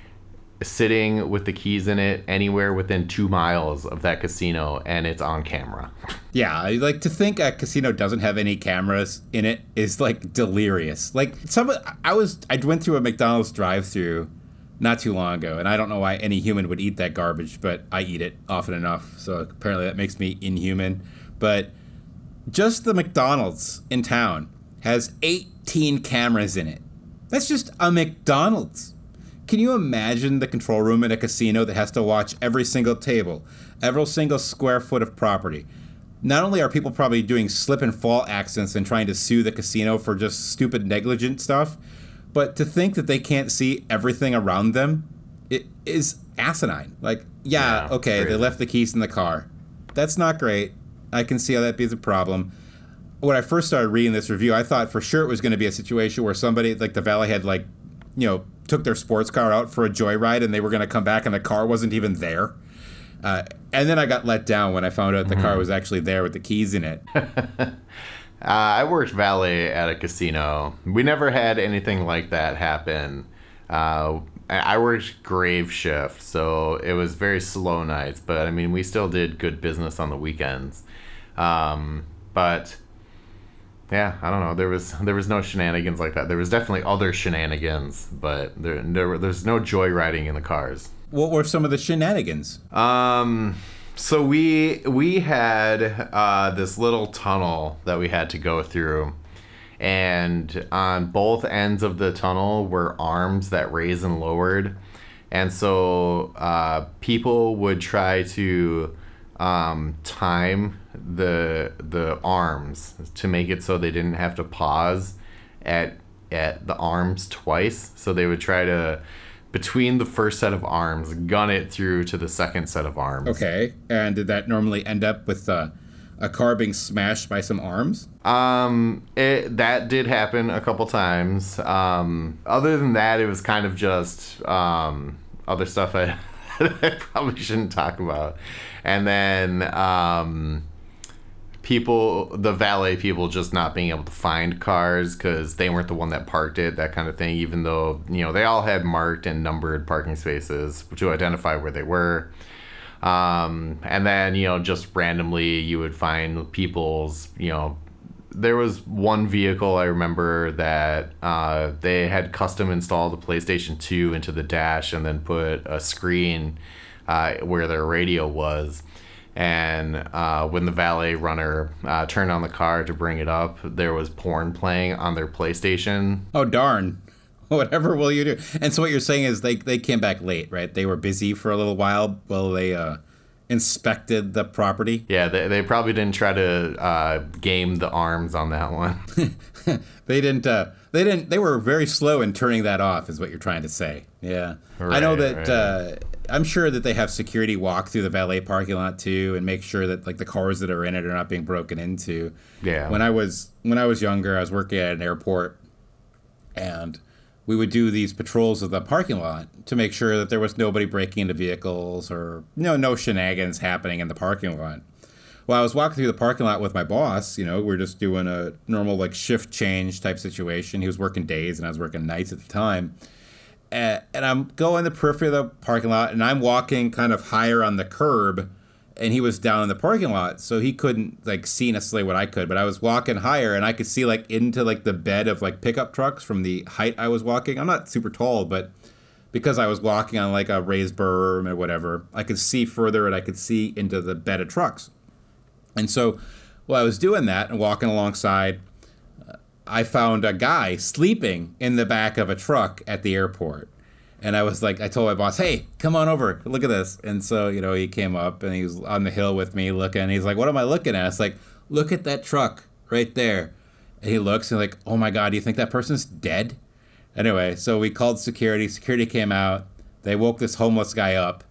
sitting with the keys in it anywhere within two miles of that casino and it's on camera. Yeah, I like to think a casino doesn't have any cameras in it is like delirious. Like some, I was I went through a McDonald's drive-through not too long ago, and I don't know why any human would eat that garbage, but I eat it often enough, so apparently that makes me inhuman. But just the McDonald's in town has 18 cameras in it. That's just a McDonald's. Can you imagine the control room in a casino that has to watch every single table, every single square foot of property? Not only are people probably doing slip and fall accidents and trying to sue the casino for just stupid negligent stuff, but to think that they can't see everything around them it is asinine. Like, yeah, yeah okay, they left the keys in the car. That's not great. I can see how that be a problem. When I first started reading this review, I thought for sure it was going to be a situation where somebody, like the valet, had like, you know, took their sports car out for a joyride and they were going to come back and the car wasn't even there. Uh, and then I got let down when I found out the mm-hmm. car was actually there with the keys in it. [laughs] uh, I worked valet at a casino. We never had anything like that happen. Uh, I worked grave shift, so it was very slow nights. But I mean, we still did good business on the weekends. Um, but yeah, I don't know. There was [laughs] there was no shenanigans like that. There was definitely other shenanigans, but there, there there's no joyriding in the cars. What were some of the shenanigans? Um, so we we had uh, this little tunnel that we had to go through, and on both ends of the tunnel were arms that raised and lowered, and so uh, people would try to um, time the the arms to make it so they didn't have to pause at at the arms twice. So they would try to between the first set of arms gun it through to the second set of arms. Okay, and did that normally end up with uh, a car being smashed by some arms? Um, it that did happen a couple times. Um, other than that, it was kind of just um, other stuff I, [laughs] I probably shouldn't talk about. And then um, people, the valet people, just not being able to find cars because they weren't the one that parked it, that kind of thing. Even though you know they all had marked and numbered parking spaces to identify where they were. Um, and then you know just randomly you would find people's you know there was one vehicle I remember that uh, they had custom installed a PlayStation 2 into the dash and then put a screen uh, where their radio was. And uh, when the valet runner uh, turned on the car to bring it up, there was porn playing on their PlayStation. Oh, darn. [laughs] Whatever will you do? And so what you're saying is they, they came back late, right? They were busy for a little while while they uh, inspected the property. Yeah, they, they probably didn't try to uh, game the arms on that one. [laughs] they didn't. Uh, they didn't. They were very slow in turning that off. Is what you're trying to say? Yeah. Right, I know that. Right. I'm sure that they have security walk through the valet parking lot too, and make sure that like the cars that are in it are not being broken into. Yeah. When I was when I was younger, I was working at an airport, and we would do these patrols of the parking lot to make sure that there was nobody breaking into vehicles or you know, no shenanigans happening in the parking lot. Well, I was walking through the parking lot with my boss. You know, we are just doing a normal like shift change type situation. He was working days and I was working nights at the time. And, and I'm going the periphery of the parking lot, and I'm walking kind of higher on the curb, and he was down in the parking lot, so he couldn't like see necessarily what I could. But I was walking higher, and I could see like into like the bed of like pickup trucks from the height I was walking. I'm not super tall, but because I was walking on like a raised berm or whatever, I could see further, and I could see into the bed of trucks. And so, while I was doing that and walking alongside. I found a guy sleeping in the back of a truck at the airport. And I was like, I told my boss, hey, come on over, look at this. And so, you know, he came up and he was on the hill with me looking. He's like, what am I looking at? It's like, look at that truck right there. And he looks and like, oh my God, do you think that person's dead? Anyway, so we called security. Security came out. They woke this homeless guy up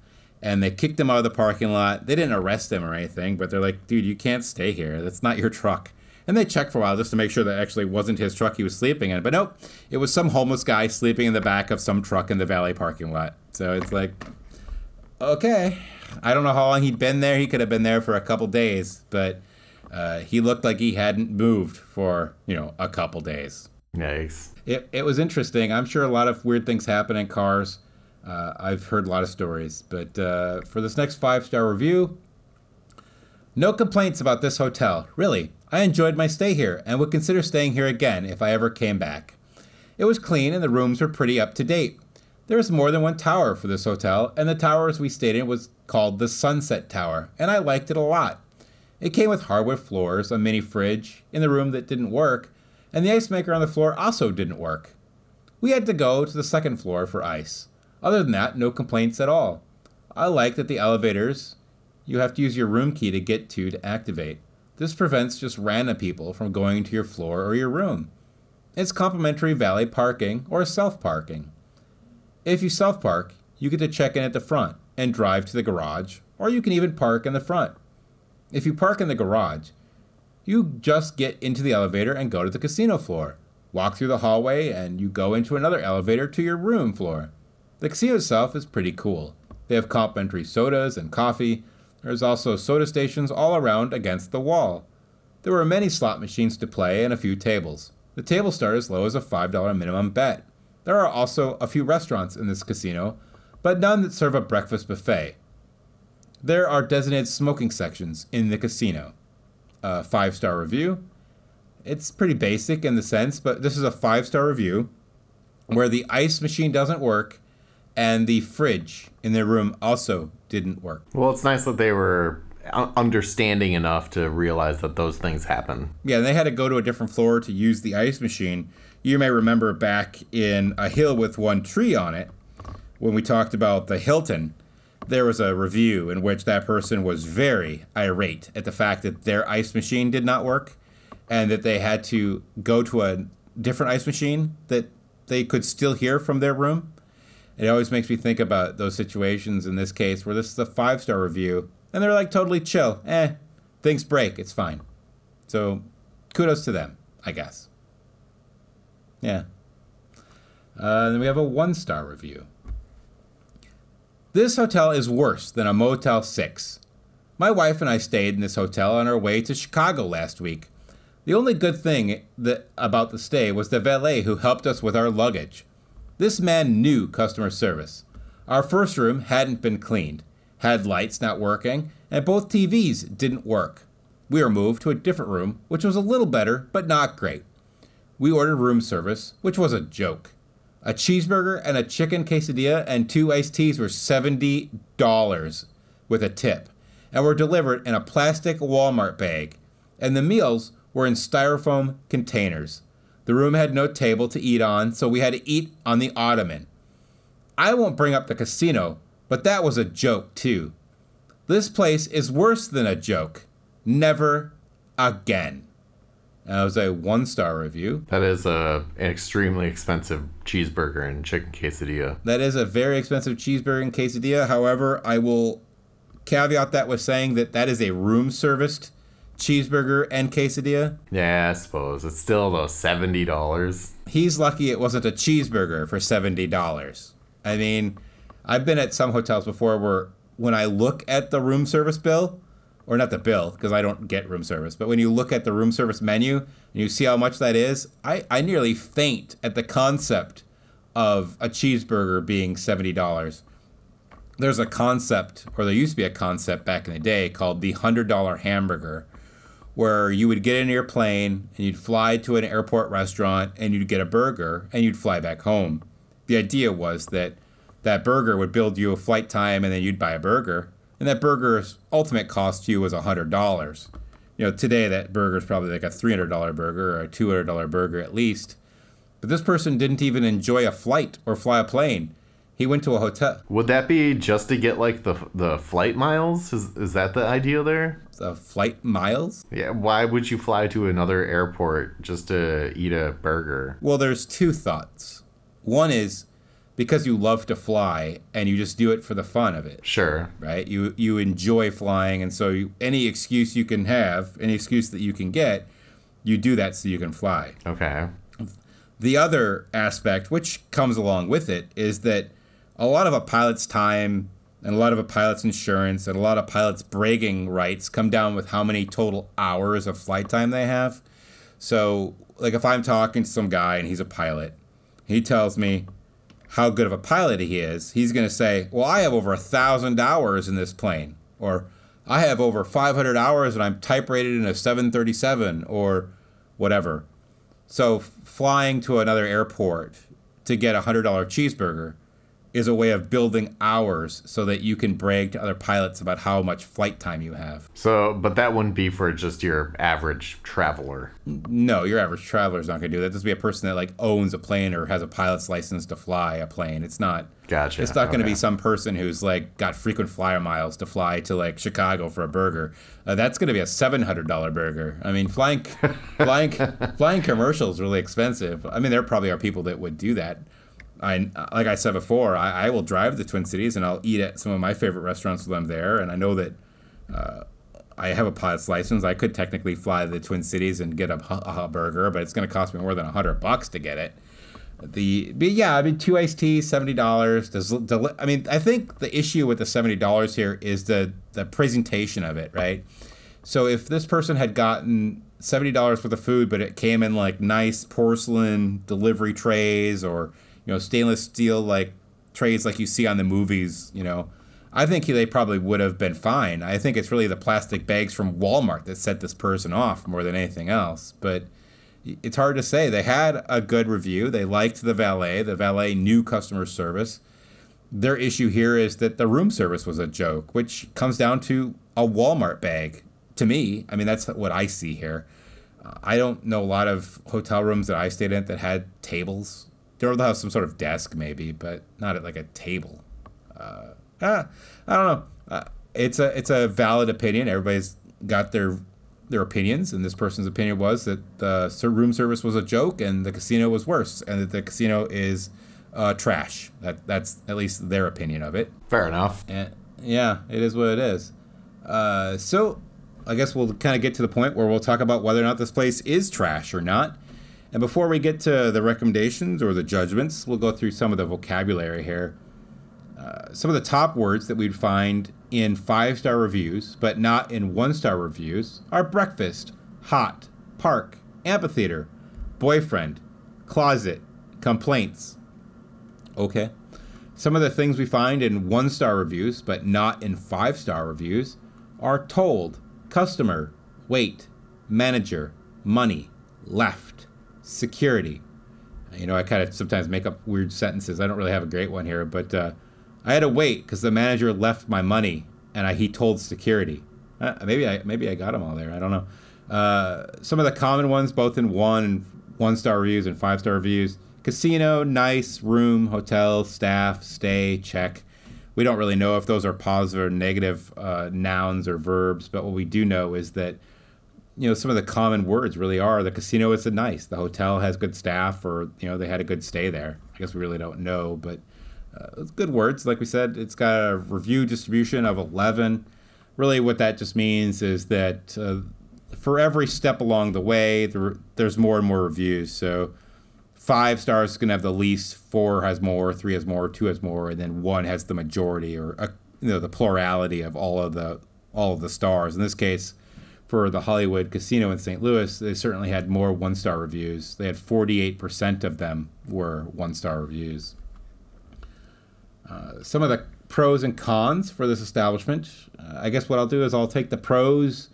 and they kicked him out of the parking lot. They didn't arrest him or anything, but they're like, dude, you can't stay here. That's not your truck. And they checked for a while just to make sure that actually wasn't his truck he was sleeping in. But nope, it was some homeless guy sleeping in the back of some truck in the valet parking lot. So it's like, okay. I don't know how long he'd been there. He could have been there for a couple days, but uh, he looked like he hadn't moved for, you know, a couple days. Nice. It, it was interesting. I'm sure a lot of weird things happen in cars. Uh, I've heard a lot of stories. But uh, for this next five star review, no complaints about this hotel. Really, I enjoyed my stay here and would consider staying here again if I ever came back. It was clean and the rooms were pretty up to date. There was more than one tower for this hotel, and the tower as we stayed in was called the Sunset Tower, and I liked it a lot. It came with hardwood floors, a mini fridge in the room that didn't work, and the ice maker on the floor also didn't work. We had to go to the second floor for ice. Other than that, no complaints at all. I like that the elevators you have to use your room key to get to to activate. This prevents just random people from going to your floor or your room. It's complimentary valet parking or self parking. If you self park, you get to check in at the front and drive to the garage, or you can even park in the front. If you park in the garage, you just get into the elevator and go to the casino floor. Walk through the hallway and you go into another elevator to your room floor. The casino itself is pretty cool. They have complimentary sodas and coffee, there's also soda stations all around against the wall. There were many slot machines to play and a few tables. The tables start as low as a $5 minimum bet. There are also a few restaurants in this casino, but none that serve a breakfast buffet. There are designated smoking sections in the casino. A five star review. It's pretty basic in the sense, but this is a five star review where the ice machine doesn't work and the fridge in their room also didn't work. Well, it's nice that they were understanding enough to realize that those things happen. Yeah, and they had to go to a different floor to use the ice machine. You may remember back in A Hill with One Tree on it, when we talked about the Hilton, there was a review in which that person was very irate at the fact that their ice machine did not work and that they had to go to a different ice machine that they could still hear from their room it always makes me think about those situations in this case where this is a five star review and they're like totally chill. Eh, things break, it's fine. So kudos to them, I guess. Yeah. Uh, then we have a one star review. This hotel is worse than a Motel 6. My wife and I stayed in this hotel on our way to Chicago last week. The only good thing that, about the stay was the valet who helped us with our luggage. This man knew customer service. Our first room hadn't been cleaned, had lights not working, and both TVs didn't work. We were moved to a different room, which was a little better, but not great. We ordered room service, which was a joke. A cheeseburger and a chicken quesadilla and two iced teas were $70 with a tip, and were delivered in a plastic Walmart bag, and the meals were in styrofoam containers. The room had no table to eat on, so we had to eat on the ottoman. I won't bring up the casino, but that was a joke too. This place is worse than a joke. Never again. And that was a one star review. That is a, an extremely expensive cheeseburger and chicken quesadilla. That is a very expensive cheeseburger and quesadilla. However, I will caveat that with saying that that is a room serviced cheeseburger and quesadilla. Yeah, I suppose it's still though seventy dollars. He's lucky it wasn't a cheeseburger for seventy dollars. I mean, I've been at some hotels before where when I look at the room service bill, or not the bill because I don't get room service, but when you look at the room service menu and you see how much that is, I, I nearly faint at the concept of a cheeseburger being $70. There's a concept, or there used to be a concept back in the day called the $100 hamburger, where you would get in your plane and you'd fly to an airport restaurant and you'd get a burger and you'd fly back home. The idea was that that burger would build you a flight time and then you'd buy a burger. And that burger's ultimate cost to you was $100. You know, today that burger is probably like a $300 burger or a $200 burger at least. But this person didn't even enjoy a flight or fly a plane. He went to a hotel. Would that be just to get like the the flight miles? Is is that the idea there? The flight miles? Yeah. Why would you fly to another airport just to eat a burger? Well, there's two thoughts. One is because you love to fly and you just do it for the fun of it. Sure. Right? You you enjoy flying and so you, any excuse you can have, any excuse that you can get, you do that so you can fly. Okay. The other aspect which comes along with it is that a lot of a pilot's time and a lot of a pilot's insurance and a lot of pilots' bragging rights come down with how many total hours of flight time they have. So, like if I'm talking to some guy and he's a pilot, he tells me how good of a pilot he is, he's going to say, Well, I have over a thousand hours in this plane, or I have over 500 hours and I'm type rated in a 737, or whatever. So, flying to another airport to get a $100 cheeseburger is a way of building hours so that you can brag to other pilots about how much flight time you have. So, but that wouldn't be for just your average traveler. No, your average traveler is not going to do that. This would be a person that like owns a plane or has a pilot's license to fly a plane. It's not. Gotcha. It's not going to Okay. be some person who's like got frequent flyer miles to fly to like Chicago for a burger. Uh, that's going to be a seven hundred dollar burger. I mean, flying, flying, [laughs] flying commercial is really expensive. I mean, there probably are people that would do that. I like I said before, I, I will drive to the Twin Cities and I'll eat at some of my favorite restaurants when I'm there, and I know that uh, I have a pilot's license. I could technically fly to the Twin Cities and get a, a burger, but it's going to cost me more than hundred bucks to get it. The but yeah, I mean two iced teas, seventy dollars. Does deli- I mean I think the issue with the seventy dollars here is the the presentation of it, right? So if this person had gotten seventy dollars worth of food, but it came in like nice porcelain delivery trays or you know stainless steel like trays like you see on the movies, you know, I think they probably would have been fine. I think it's really the plastic bags from Walmart that set this person off more than anything else. But it's hard to say. They had a good review. They liked the valet. The valet knew customer service. Their issue here is that the room service was a joke, which comes down to a Walmart bag. To me, I mean, that's what I see here. I don't know a lot of hotel rooms that I stayed in that had tables. They'll have some sort of desk, maybe, but not at like a table. Uh, ah, I don't know. Uh, it's a it's a valid opinion. Everybody's got their their opinions, and this person's opinion was that the room service was a joke and the casino was worse, and that the casino is uh, trash. That that's at least their opinion of it. Fair enough. And yeah, it is what it is. Uh, so I guess we'll kind of get to the point where we'll talk about whether or not this place is trash or not. And before we get to the recommendations or the judgments, we'll go through some of the vocabulary here. Uh, some of the top words that we'd find in five star reviews, but not in one star reviews, are breakfast, hot, park, amphitheater, boyfriend, closet, complaints. Okay. Some of the things we find in one star reviews, but not in five star reviews, are told, customer, wait, manager, money, left, security. You know, I kind of sometimes make up weird sentences. I don't really have a great one here, but uh, I had to wait because the manager left my money and I, he told security. Uh, maybe I maybe I got them all there. I don't know. Uh, some of the common ones, both in one and one star reviews and five star reviews. Casino, nice, room, hotel, staff, stay, check. We don't really know if those are positive or negative uh, nouns or verbs, but what we do know is that you know some of the common words really are the casino is nice, the hotel has good staff, or you know they had a good stay there. I guess we really don't know, but uh, good words. Like we said, it's got a review distribution of 11. Really, what that just means is that uh, for every step along the way, there, there's more and more reviews. So five stars is going to have the least, four has more, three has more, two has more, and then one has the majority or uh, you know the plurality of all of the all of the stars. In this case, for the Hollywood Casino in St. Louis, they certainly had more one star reviews. They had 48% of them were one star reviews. Uh, some of the pros and cons for this establishment. Uh, I guess what I'll do is I'll take the pros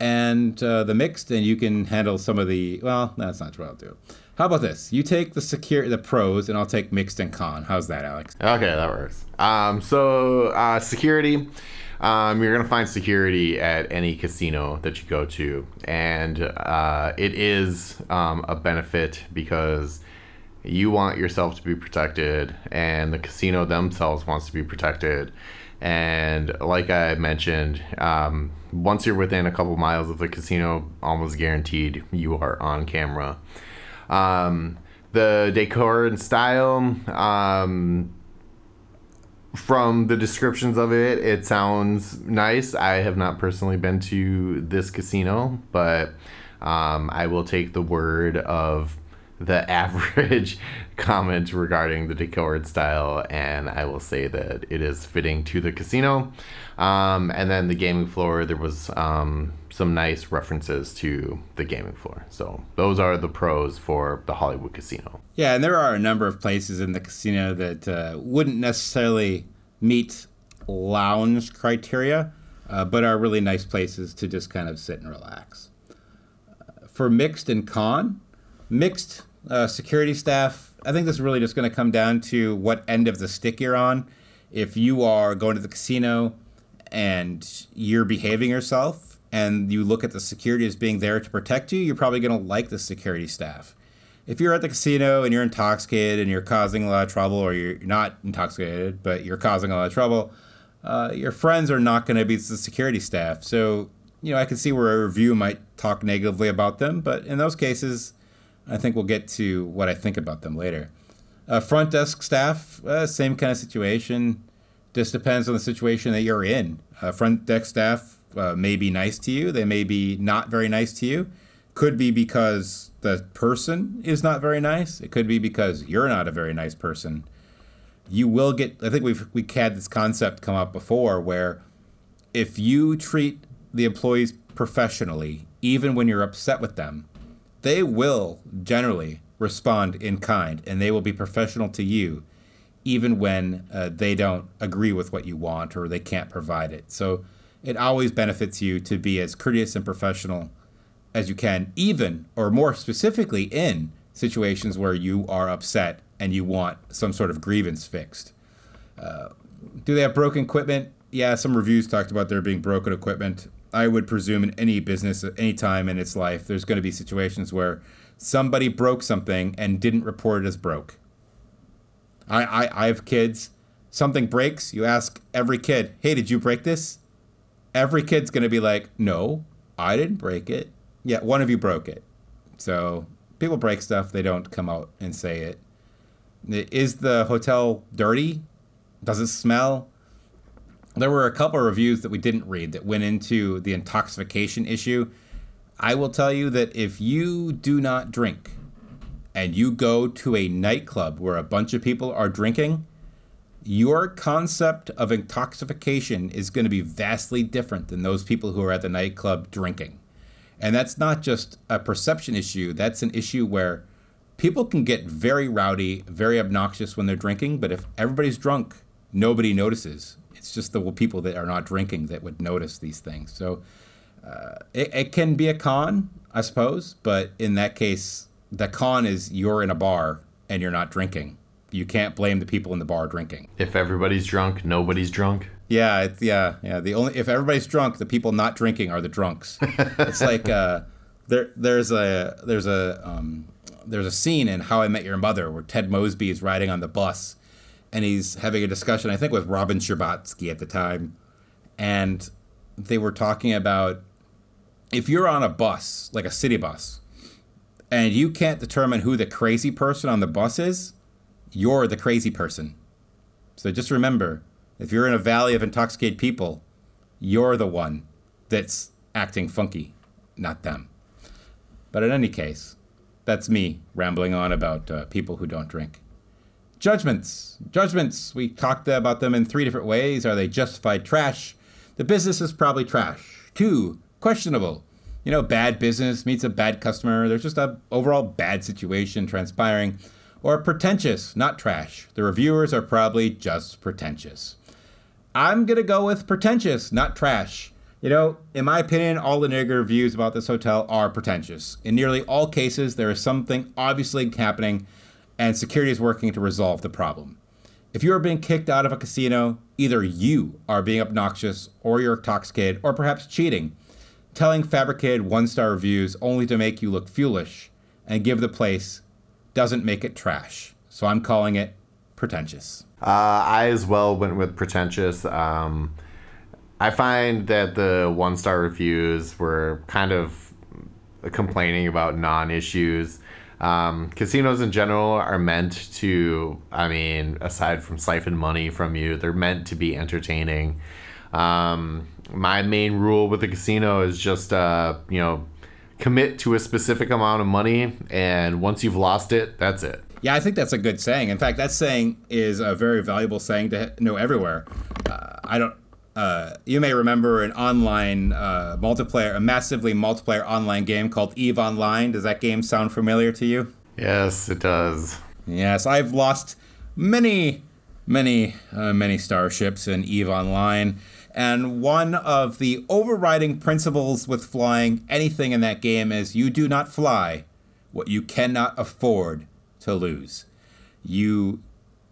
and uh, the mixed, and you can handle some of the. Well, that's not what I'll do. How about this? You take the secure, the pros, and I'll take mixed and con. How's that, Alex? Okay, that works. Um, so uh, security. Um, you're gonna find security at any casino that you go to, and uh, it is um, a benefit because you want yourself to be protected, and the casino themselves wants to be protected. And like I mentioned, um, once you're within a couple miles of the casino, almost guaranteed you are on camera. Um, the decor and style, um, from the descriptions of it, it sounds nice. I have not personally been to this casino, but um, I will take the word of the [laughs] average comment regarding the decor style, and I will say that it is fitting to the casino. Um, and then the gaming floor, there was um, some nice references to the gaming floor. So those are the pros for the Hollywood Casino. Yeah, and there are a number of places in the casino that uh, wouldn't necessarily meet lounge criteria, uh, but are really nice places to just kind of sit and relax. Uh, for mixed and con, mixed uh, security staff, I think this is really just going to come down to what end of the stick you're on. If you are going to the casino and you're behaving yourself and you look at the security as being there to protect you, you're probably going to like the security staff. If you're at the casino and you're intoxicated and you're causing a lot of trouble, or you're not intoxicated, but you're causing a lot of trouble, uh, your friends are not going to be the security staff. So, you know, I can see where a review might talk negatively about them, but in those cases, I think we'll get to what I think about them later. Uh, front desk staff, uh, same kind of situation. Just depends on the situation that you're in. Front desk staff uh, may be nice to you. They may be not very nice to you. Could be because the person is not very nice. It could be because you're not a very nice person. You will get. I think we've we had this concept come up before where if you treat the employees professionally, even when you're upset with them, they will generally respond in kind and they will be professional to you even when uh, they don't agree with what you want or they can't provide it. So it always benefits you to be as courteous and professional as you can, even or more specifically in situations where you are upset and you want some sort of grievance fixed. Uh, do they have broken equipment? Yeah, some reviews talked about there being broken equipment. I would presume in any business at any time in its life, there's going to be situations where somebody broke something and didn't report it as broke. I, I, I have kids. Something breaks, you ask every kid, hey, did you break this? Every kid's going to be like, no, I didn't break it. Yeah, one of you broke it. So people break stuff, they don't come out and say it. Is the hotel dirty? Does it smell? There were a couple of reviews that we didn't read that went into the intoxication issue. I will tell you that if you do not drink and you go to a nightclub where a bunch of people are drinking, your concept of intoxication is going to be vastly different than those people who are at the nightclub drinking. And that's not just a perception issue, that's an issue where people can get very rowdy, very obnoxious when they're drinking, but if everybody's drunk, nobody notices. It's just the people that are not drinking that would notice these things. So uh, it, it can be a con, I suppose, but in that case, the con is you're in a bar and you're not drinking. You can't blame the people in the bar drinking. If everybody's drunk, nobody's drunk. Yeah, it's, yeah, yeah. The only if everybody's drunk, the people not drinking are the drunks. [laughs] it's like uh, there there's a there's a um, there's a scene in How I Met Your Mother where Ted Mosby is riding on the bus, and he's having a discussion I think with Robin Scherbatsky at the time, and they were talking about if you're on a bus like a city bus, and you can't determine who the crazy person on the bus is, you're the crazy person. So just remember if you're in a valley of intoxicated people, you're the one that's acting funky, not them. But in any case, that's me rambling on about uh, people who don't drink. Judgments. Judgments. We talked about them in three different ways. Are they justified trash? The business is probably trash. Two, questionable. You know, bad business meets a bad customer. There's just a overall bad situation transpiring. Or pretentious, not trash. The reviewers are probably just pretentious. I'm going to go with pretentious, not trash. You know, in my opinion, all the negative reviews about this hotel are pretentious. In nearly all cases, there is something obviously happening, and security is working to resolve the problem. If you are being kicked out of a casino, either you are being obnoxious, or you're intoxicated, or perhaps cheating, telling fabricated one star reviews only to make you look foolish and give the place doesn't make it trash. So I'm calling it pretentious. Uh, I as well went with pretentious. Um, I find that the one star reviews were kind of complaining about non issues. Um, casinos in general are meant to, I mean, aside from siphon money from you, they're meant to be entertaining. Um, my main rule with the casino is just, uh, you know, commit to a specific amount of money, and once you've lost it, that's it. Yeah, I think that's a good saying. In fact, that saying is a very valuable saying to know everywhere. Uh, I don't uh, you may remember an online uh, multiplayer, a massively multiplayer online game called Eve Online. Does that game sound familiar to you? Yes, it does. Yes, I've lost many, many, uh, many starships in Eve Online. And one of the overriding principles with flying anything in that game is you do not fly what you cannot afford to lose. You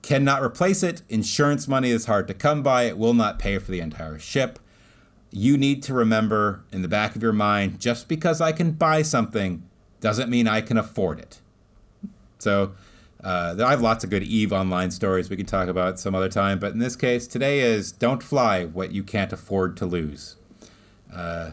cannot replace it. Insurance money is hard to come by, it will not pay for the entire ship. You need to remember in the back of your mind just because I can buy something doesn't mean I can afford it. So, uh, I have lots of good Eve online stories we can talk about some other time, but in this case, today is don't fly what you can't afford to lose. Uh,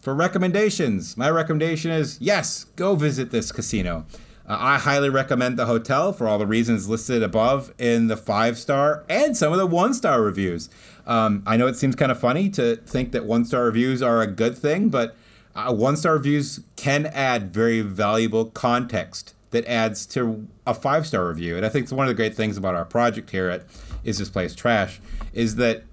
for recommendations, my recommendation is yes, go visit this casino. Uh, I highly recommend the hotel for all the reasons listed above in the five star and some of the one star reviews. Um, I know it seems kind of funny to think that one star reviews are a good thing, but uh, one star reviews can add very valuable context that adds to a five star review. And I think it's one of the great things about our project here at Is This Place Trash is that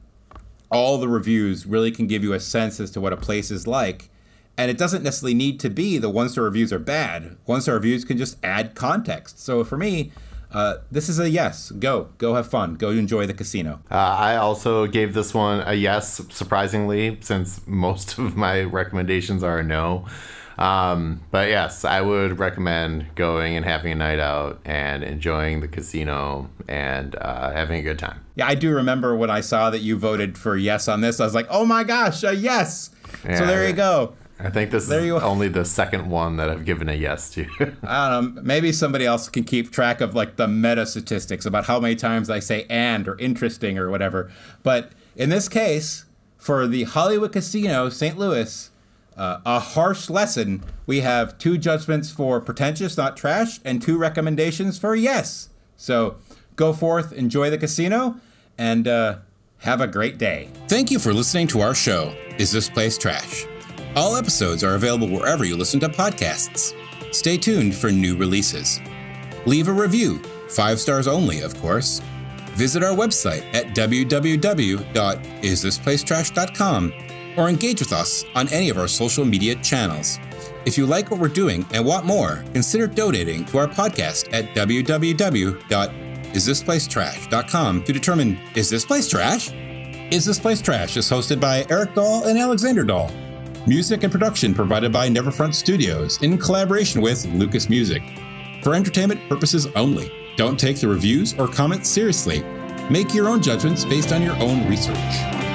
all the reviews really can give you a sense as to what a place is like and it doesn't necessarily need to be the one star reviews are bad. One star reviews can just add context. So for me, uh, this is a yes. Go, go have fun. Go enjoy the casino. Uh, I also gave this one a yes, surprisingly, since most of my recommendations are a no. Um, but yes, I would recommend going and having a night out and enjoying the casino and uh, having a good time. Yeah, I do remember when I saw that you voted for yes on this. I was like, oh my gosh, a yes. Yeah, so there you go. I think this there is only the second one that I've given a yes to. [laughs] I don't know. Maybe somebody else can keep track of like the meta statistics about how many times I say and or interesting or whatever. But in this case, for the Hollywood Casino, St. Louis, uh, a harsh lesson. We have two judgments for pretentious, not trash, and two recommendations for yes. So go forth, enjoy the casino, and uh, have a great day. Thank you for listening to our show. Is this place trash? All episodes are available wherever you listen to podcasts. Stay tuned for new releases. Leave a review, five stars only, of course. Visit our website at www.isthisplacetrash.com or engage with us on any of our social media channels. If you like what we're doing and want more, consider donating to our podcast at www.isthisplacetrash.com to determine is this place trash? Is This Place Trash is hosted by Erick Dahl and Alexander Dahl. Music and production provided by Neverfront Studios in collaboration with Lucas Music. For entertainment purposes only. Don't take the reviews or comments seriously. Make your own judgments based on your own research.